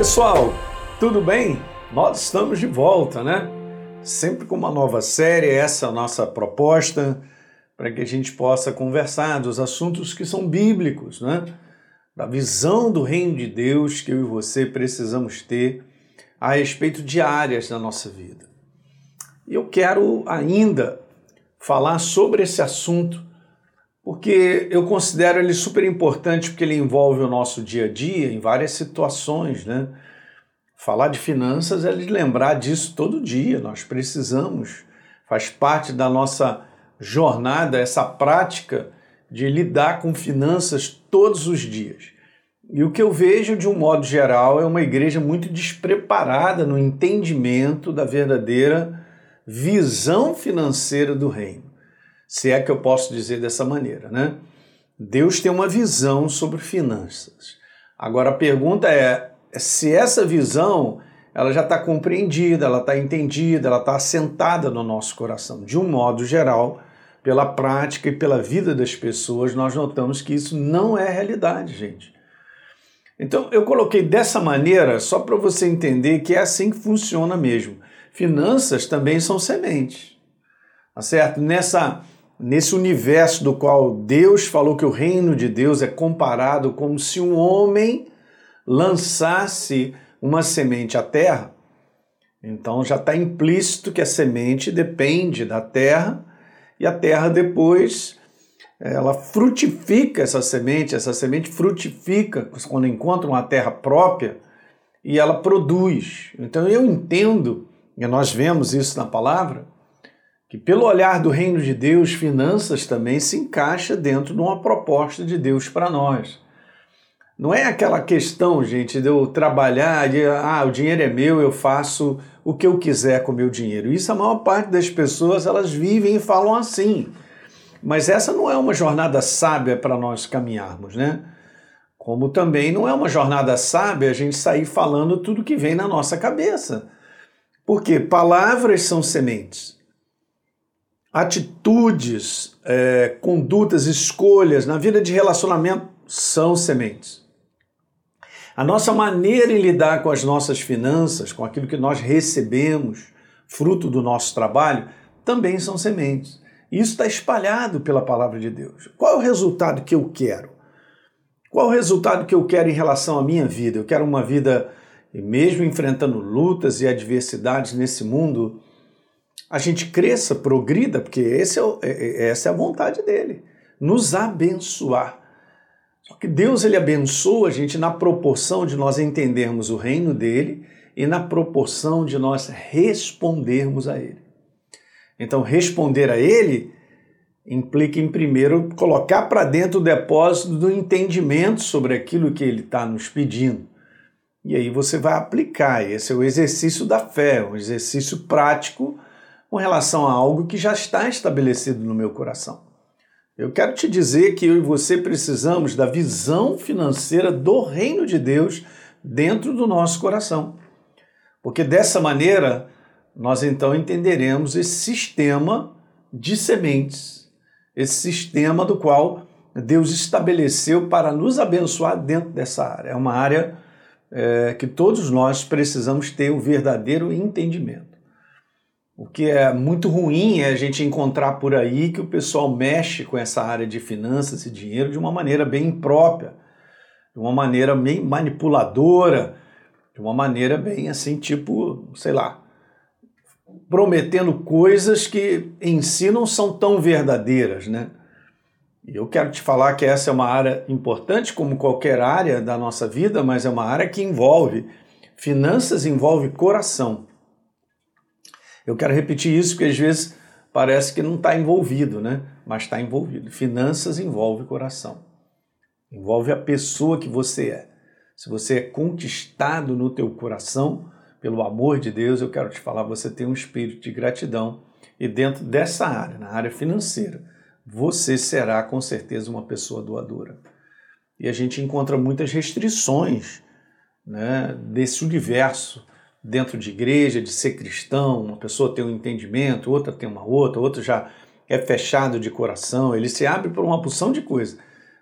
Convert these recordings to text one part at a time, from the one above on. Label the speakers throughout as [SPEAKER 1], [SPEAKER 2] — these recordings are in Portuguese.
[SPEAKER 1] pessoal, tudo bem? Nós estamos de volta, né? Sempre com uma nova série, essa é a nossa proposta, para que a gente possa conversar dos assuntos que são bíblicos, né? Da visão do reino de Deus que eu e você precisamos ter a respeito de áreas da nossa vida. E eu quero ainda falar sobre esse assunto, porque eu considero ele super importante, porque ele envolve o nosso dia a dia em várias situações, né? Falar de finanças é lembrar disso todo dia, nós precisamos, faz parte da nossa jornada, essa prática de lidar com finanças todos os dias. E o que eu vejo, de um modo geral, é uma igreja muito despreparada no entendimento da verdadeira visão financeira do reino. Se é que eu posso dizer dessa maneira, né? Deus tem uma visão sobre finanças. Agora a pergunta é: se essa visão ela já está compreendida, ela está entendida, ela está assentada no nosso coração. De um modo geral, pela prática e pela vida das pessoas, nós notamos que isso não é realidade, gente. Então eu coloquei dessa maneira só para você entender que é assim que funciona mesmo. Finanças também são sementes, tá certo? Nessa nesse universo do qual Deus falou que o reino de Deus é comparado como se um homem lançasse uma semente à terra, então já está implícito que a semente depende da terra e a terra depois ela frutifica essa semente, essa semente frutifica quando encontra uma terra própria e ela produz. Então eu entendo, e nós vemos isso na palavra, que pelo olhar do reino de Deus, finanças também se encaixa dentro de uma proposta de Deus para nós. Não é aquela questão, gente, de eu trabalhar, de ah, o dinheiro é meu, eu faço o que eu quiser com o meu dinheiro. Isso a maior parte das pessoas elas vivem e falam assim. Mas essa não é uma jornada sábia para nós caminharmos, né? Como também não é uma jornada sábia a gente sair falando tudo que vem na nossa cabeça. Porque palavras são sementes. Atitudes, é, condutas, escolhas na vida de relacionamento são sementes. A nossa maneira em lidar com as nossas finanças, com aquilo que nós recebemos, fruto do nosso trabalho, também são sementes. Isso está espalhado pela palavra de Deus. Qual é o resultado que eu quero? Qual é o resultado que eu quero em relação à minha vida? Eu quero uma vida, mesmo enfrentando lutas e adversidades nesse mundo, a gente cresça, progrida, porque é, é, é, essa é a vontade dele, nos abençoar. Só que Deus ele abençoa a gente na proporção de nós entendermos o reino dele e na proporção de nós respondermos a ele. Então, responder a ele implica, em primeiro, colocar para dentro o depósito do entendimento sobre aquilo que ele está nos pedindo. E aí você vai aplicar. Esse é o exercício da fé, um exercício prático com relação a algo que já está estabelecido no meu coração. Eu quero te dizer que eu e você precisamos da visão financeira do reino de Deus dentro do nosso coração. Porque dessa maneira nós então entenderemos esse sistema de sementes, esse sistema do qual Deus estabeleceu para nos abençoar dentro dessa área. É uma área é, que todos nós precisamos ter o um verdadeiro entendimento. O que é muito ruim é a gente encontrar por aí que o pessoal mexe com essa área de finanças e dinheiro de uma maneira bem imprópria, de uma maneira bem manipuladora, de uma maneira bem assim, tipo, sei lá, prometendo coisas que em si não são tão verdadeiras, né? E eu quero te falar que essa é uma área importante, como qualquer área da nossa vida, mas é uma área que envolve finanças, envolve coração. Eu quero repetir isso porque às vezes parece que não está envolvido, né? Mas está envolvido. Finanças envolve coração. Envolve a pessoa que você é. Se você é conquistado no teu coração pelo amor de Deus, eu quero te falar, você tem um espírito de gratidão e dentro dessa área, na área financeira, você será com certeza uma pessoa doadora. E a gente encontra muitas restrições né, desse universo dentro de igreja, de ser cristão, uma pessoa tem um entendimento, outra tem uma outra, outra já é fechado de coração, ele se abre para uma porção de coisas.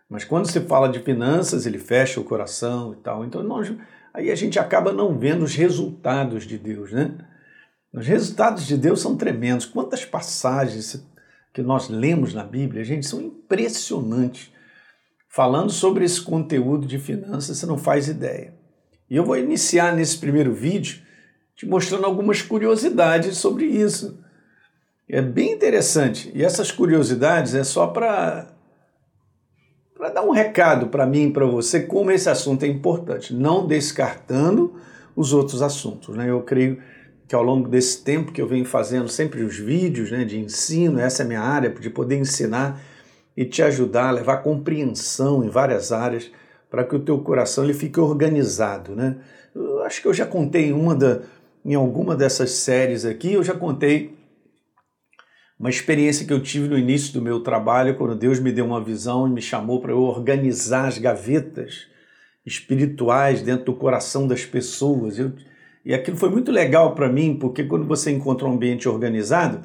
[SPEAKER 1] Mas quando se fala de finanças, ele fecha o coração e tal. Então nós, aí a gente acaba não vendo os resultados de Deus, né? Os resultados de Deus são tremendos. Quantas passagens que nós lemos na Bíblia, gente, são impressionantes. Falando sobre esse conteúdo de finanças, você não faz ideia. E eu vou iniciar nesse primeiro vídeo te mostrando algumas curiosidades sobre isso. É bem interessante. E essas curiosidades é só para para dar um recado para mim e para você como esse assunto é importante, não descartando os outros assuntos. Né? Eu creio que ao longo desse tempo que eu venho fazendo sempre os vídeos né, de ensino, essa é a minha área, de poder ensinar e te ajudar a levar compreensão em várias áreas para que o teu coração ele fique organizado. Né? Eu acho que eu já contei uma da, em alguma dessas séries aqui, eu já contei uma experiência que eu tive no início do meu trabalho, quando Deus me deu uma visão e me chamou para eu organizar as gavetas espirituais dentro do coração das pessoas. Eu, e aquilo foi muito legal para mim, porque quando você encontra um ambiente organizado,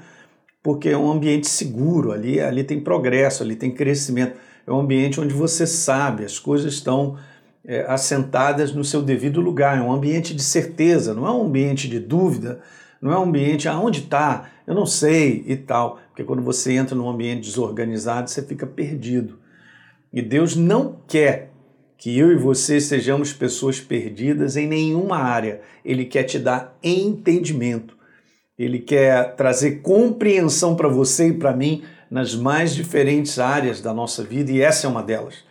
[SPEAKER 1] porque é um ambiente seguro, ali, ali tem progresso, ali tem crescimento, é um ambiente onde você sabe, as coisas estão é, assentadas no seu devido lugar, é um ambiente de certeza, não é um ambiente de dúvida, não é um ambiente aonde está, eu não sei e tal, porque quando você entra num ambiente desorganizado, você fica perdido. E Deus não quer que eu e você sejamos pessoas perdidas em nenhuma área. Ele quer te dar entendimento. Ele quer trazer compreensão para você e para mim nas mais diferentes áreas da nossa vida, e essa é uma delas.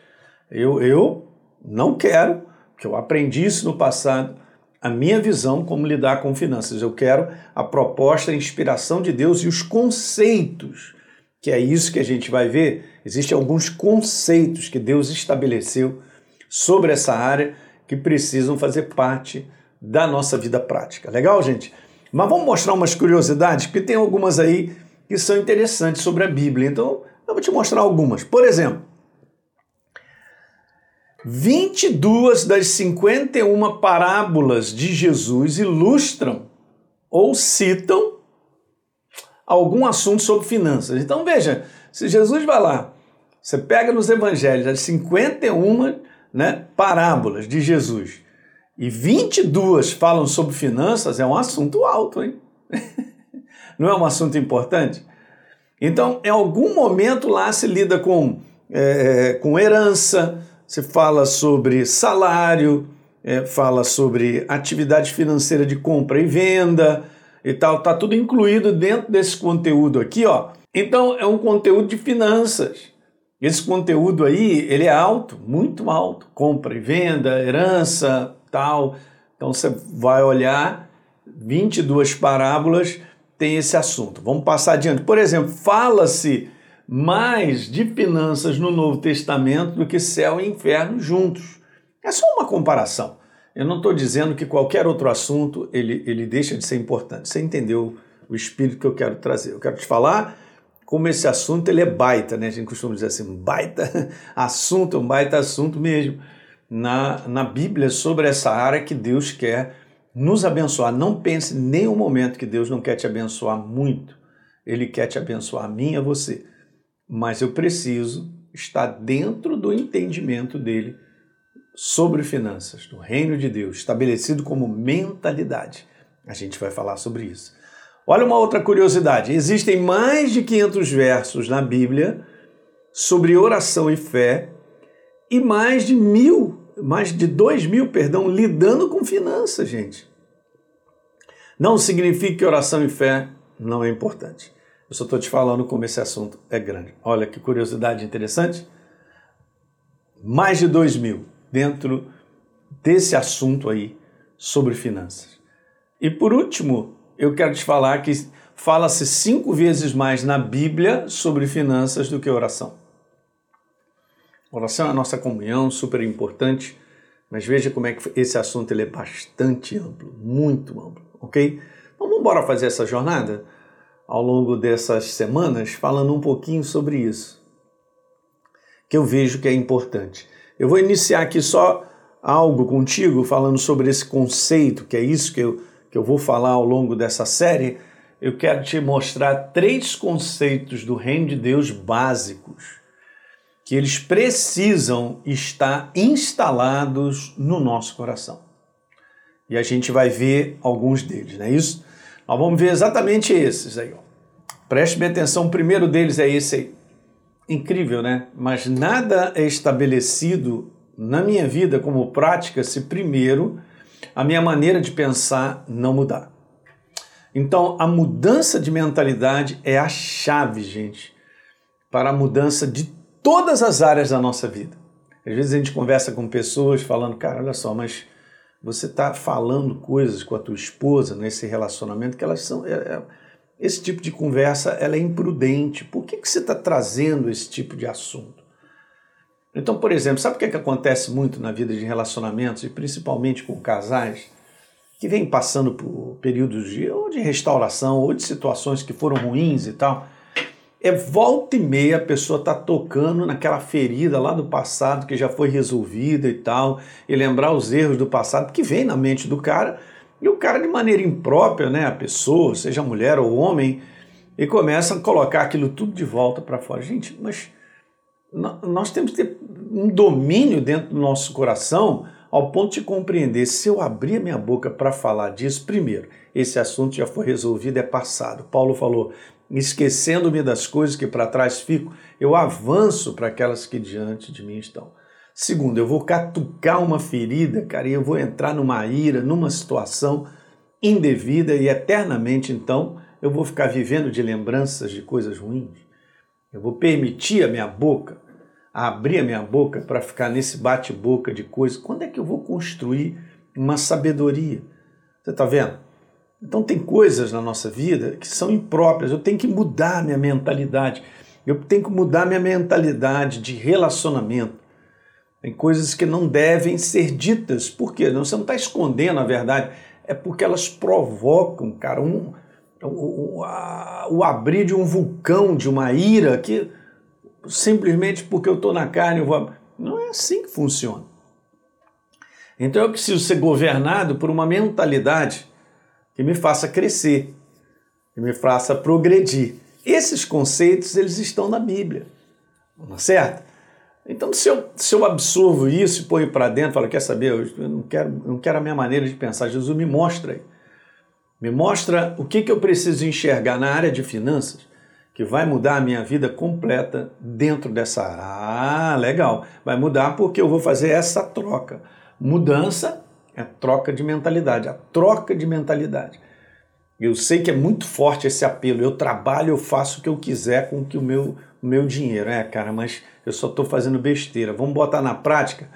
[SPEAKER 1] Eu, eu não quero, que eu aprendi isso no passado, a minha visão como lidar com finanças. Eu quero a proposta, a inspiração de Deus e os conceitos, que é isso que a gente vai ver. Existem alguns conceitos que Deus estabeleceu sobre essa área que precisam fazer parte da nossa vida prática. Legal, gente? Mas vamos mostrar umas curiosidades, porque tem algumas aí que são interessantes sobre a Bíblia. Então, eu vou te mostrar algumas. Por exemplo, 22 das 51 parábolas de Jesus ilustram ou citam algum assunto sobre finanças. Então veja, se Jesus vai lá, você pega nos evangelhos as 51 né, parábolas de Jesus e 22 falam sobre finanças, é um assunto alto, hein? Não é um assunto importante? Então, em algum momento lá se lida com, é, com herança, se fala sobre salário, é, fala sobre atividade financeira de compra e venda e tal, tá tudo incluído dentro desse conteúdo aqui, ó. Então é um conteúdo de finanças. Esse conteúdo aí, ele é alto, muito alto, compra e venda, herança, tal. Então você vai olhar 22 parábolas tem esse assunto. Vamos passar adiante. Por exemplo, fala-se mais de finanças no Novo Testamento do que céu e inferno juntos. É só uma comparação. Eu não estou dizendo que qualquer outro assunto ele, ele deixa de ser importante. Você entendeu o espírito que eu quero trazer? Eu quero te falar como esse assunto ele é baita, né? A gente costuma dizer assim, baita assunto, um baita assunto mesmo na, na Bíblia sobre essa área que Deus quer nos abençoar. Não pense em nenhum momento que Deus não quer te abençoar muito. Ele quer te abençoar a mim e a você mas eu preciso estar dentro do entendimento dele sobre finanças, do reino de Deus, estabelecido como mentalidade. A gente vai falar sobre isso. Olha uma outra curiosidade: existem mais de 500 versos na Bíblia sobre oração e fé e mais de mil, mais de dois mil, perdão, lidando com finanças, gente. Não significa que oração e fé não é importante. Eu só estou te falando como esse assunto é grande. Olha que curiosidade interessante. Mais de 2 mil dentro desse assunto aí sobre finanças. E por último, eu quero te falar que fala-se cinco vezes mais na Bíblia sobre finanças do que oração. Oração é a nossa comunhão, super importante, mas veja como é que esse assunto ele é bastante amplo, muito amplo, ok? Então vamos embora fazer essa jornada? Ao longo dessas semanas falando um pouquinho sobre isso, que eu vejo que é importante. Eu vou iniciar aqui só algo contigo falando sobre esse conceito, que é isso que eu, que eu vou falar ao longo dessa série. Eu quero te mostrar três conceitos do reino de Deus básicos que eles precisam estar instalados no nosso coração. E a gente vai ver alguns deles, não é isso? Nós vamos ver exatamente esses aí. Ó. Preste bem atenção, o primeiro deles é esse aí. Incrível, né? Mas nada é estabelecido na minha vida como prática se primeiro a minha maneira de pensar não mudar. Então, a mudança de mentalidade é a chave, gente, para a mudança de todas as áreas da nossa vida. Às vezes a gente conversa com pessoas falando, cara, olha só, mas você está falando coisas com a tua esposa nesse relacionamento que elas são. É, é, esse tipo de conversa ela é imprudente. Por que, que você está trazendo esse tipo de assunto? Então, por exemplo, sabe o que, é que acontece muito na vida de relacionamentos, e principalmente com casais, que vêm passando por períodos de, ou de restauração ou de situações que foram ruins e tal? É volta e meia a pessoa está tocando naquela ferida lá do passado que já foi resolvida e tal, e lembrar os erros do passado que vem na mente do cara, e o cara de maneira imprópria, né, a pessoa, seja mulher ou homem, e começa a colocar aquilo tudo de volta para fora. Gente, mas nós temos que ter um domínio dentro do nosso coração ao ponto de compreender se eu abrir a minha boca para falar disso, primeiro, esse assunto já foi resolvido, é passado. Paulo falou: esquecendo-me das coisas que para trás fico, eu avanço para aquelas que diante de mim estão. Segundo, eu vou catucar uma ferida, cara, e eu vou entrar numa ira, numa situação indevida e eternamente, então, eu vou ficar vivendo de lembranças de coisas ruins. Eu vou permitir a minha boca, abrir a minha boca para ficar nesse bate-boca de coisas. Quando é que eu vou construir uma sabedoria? Você está vendo? Então tem coisas na nossa vida que são impróprias. Eu tenho que mudar minha mentalidade. Eu tenho que mudar minha mentalidade de relacionamento. Tem coisas que não devem ser ditas. Por quê? Você não está escondendo a verdade. É porque elas provocam, cara, um, o, a, o abrir de um vulcão, de uma ira, que simplesmente porque eu estou na carne eu vou. Não é assim que funciona. Então eu preciso ser governado por uma mentalidade que me faça crescer, que me faça progredir. Esses conceitos, eles estão na Bíblia, não é certo? Então, se eu, se eu absorvo isso e ponho para dentro, falo, quer saber, eu não quero, não quero a minha maneira de pensar, Jesus me mostra aí. Me mostra o que, que eu preciso enxergar na área de finanças que vai mudar a minha vida completa dentro dessa área. Ah, legal. Vai mudar porque eu vou fazer essa troca. Mudança é troca de mentalidade, a troca de mentalidade. Eu sei que é muito forte esse apelo. Eu trabalho, eu faço o que eu quiser com que o meu, meu dinheiro. É, cara, mas eu só estou fazendo besteira. Vamos botar na prática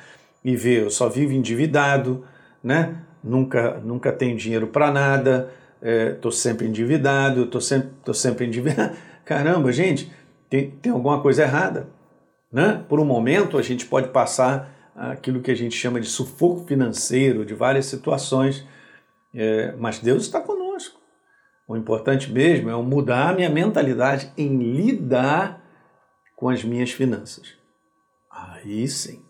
[SPEAKER 1] e ver. Eu só vivo endividado, né? Nunca, nunca tenho dinheiro para nada. Estou é, sempre endividado. Estou sempre, sempre endividado. Caramba, gente, tem, tem alguma coisa errada, né? Por um momento a gente pode passar aquilo que a gente chama de sufoco financeiro, de várias situações, é, mas Deus está conosco. O importante mesmo é mudar a minha mentalidade em lidar com as minhas finanças. Aí sim,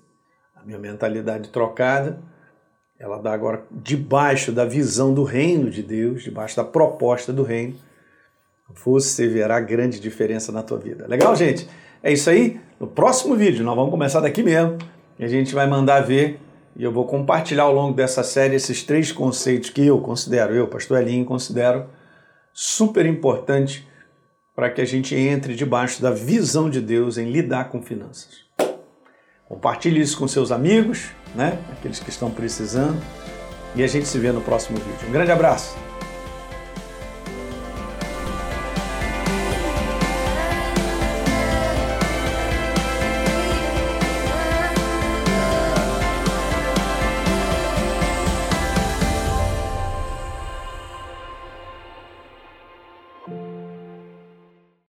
[SPEAKER 1] a minha mentalidade trocada, ela dá agora debaixo da visão do reino de Deus, debaixo da proposta do reino, você verá grande diferença na tua vida. Legal, gente? É isso aí. No próximo vídeo, nós vamos começar daqui mesmo e a gente vai mandar ver e eu vou compartilhar ao longo dessa série esses três conceitos que eu considero, eu, pastor Elinho, considero super importante para que a gente entre debaixo da visão de Deus em lidar com finanças. Compartilhe isso com seus amigos, né? Aqueles que estão precisando. E a gente se vê no próximo vídeo. Um grande abraço.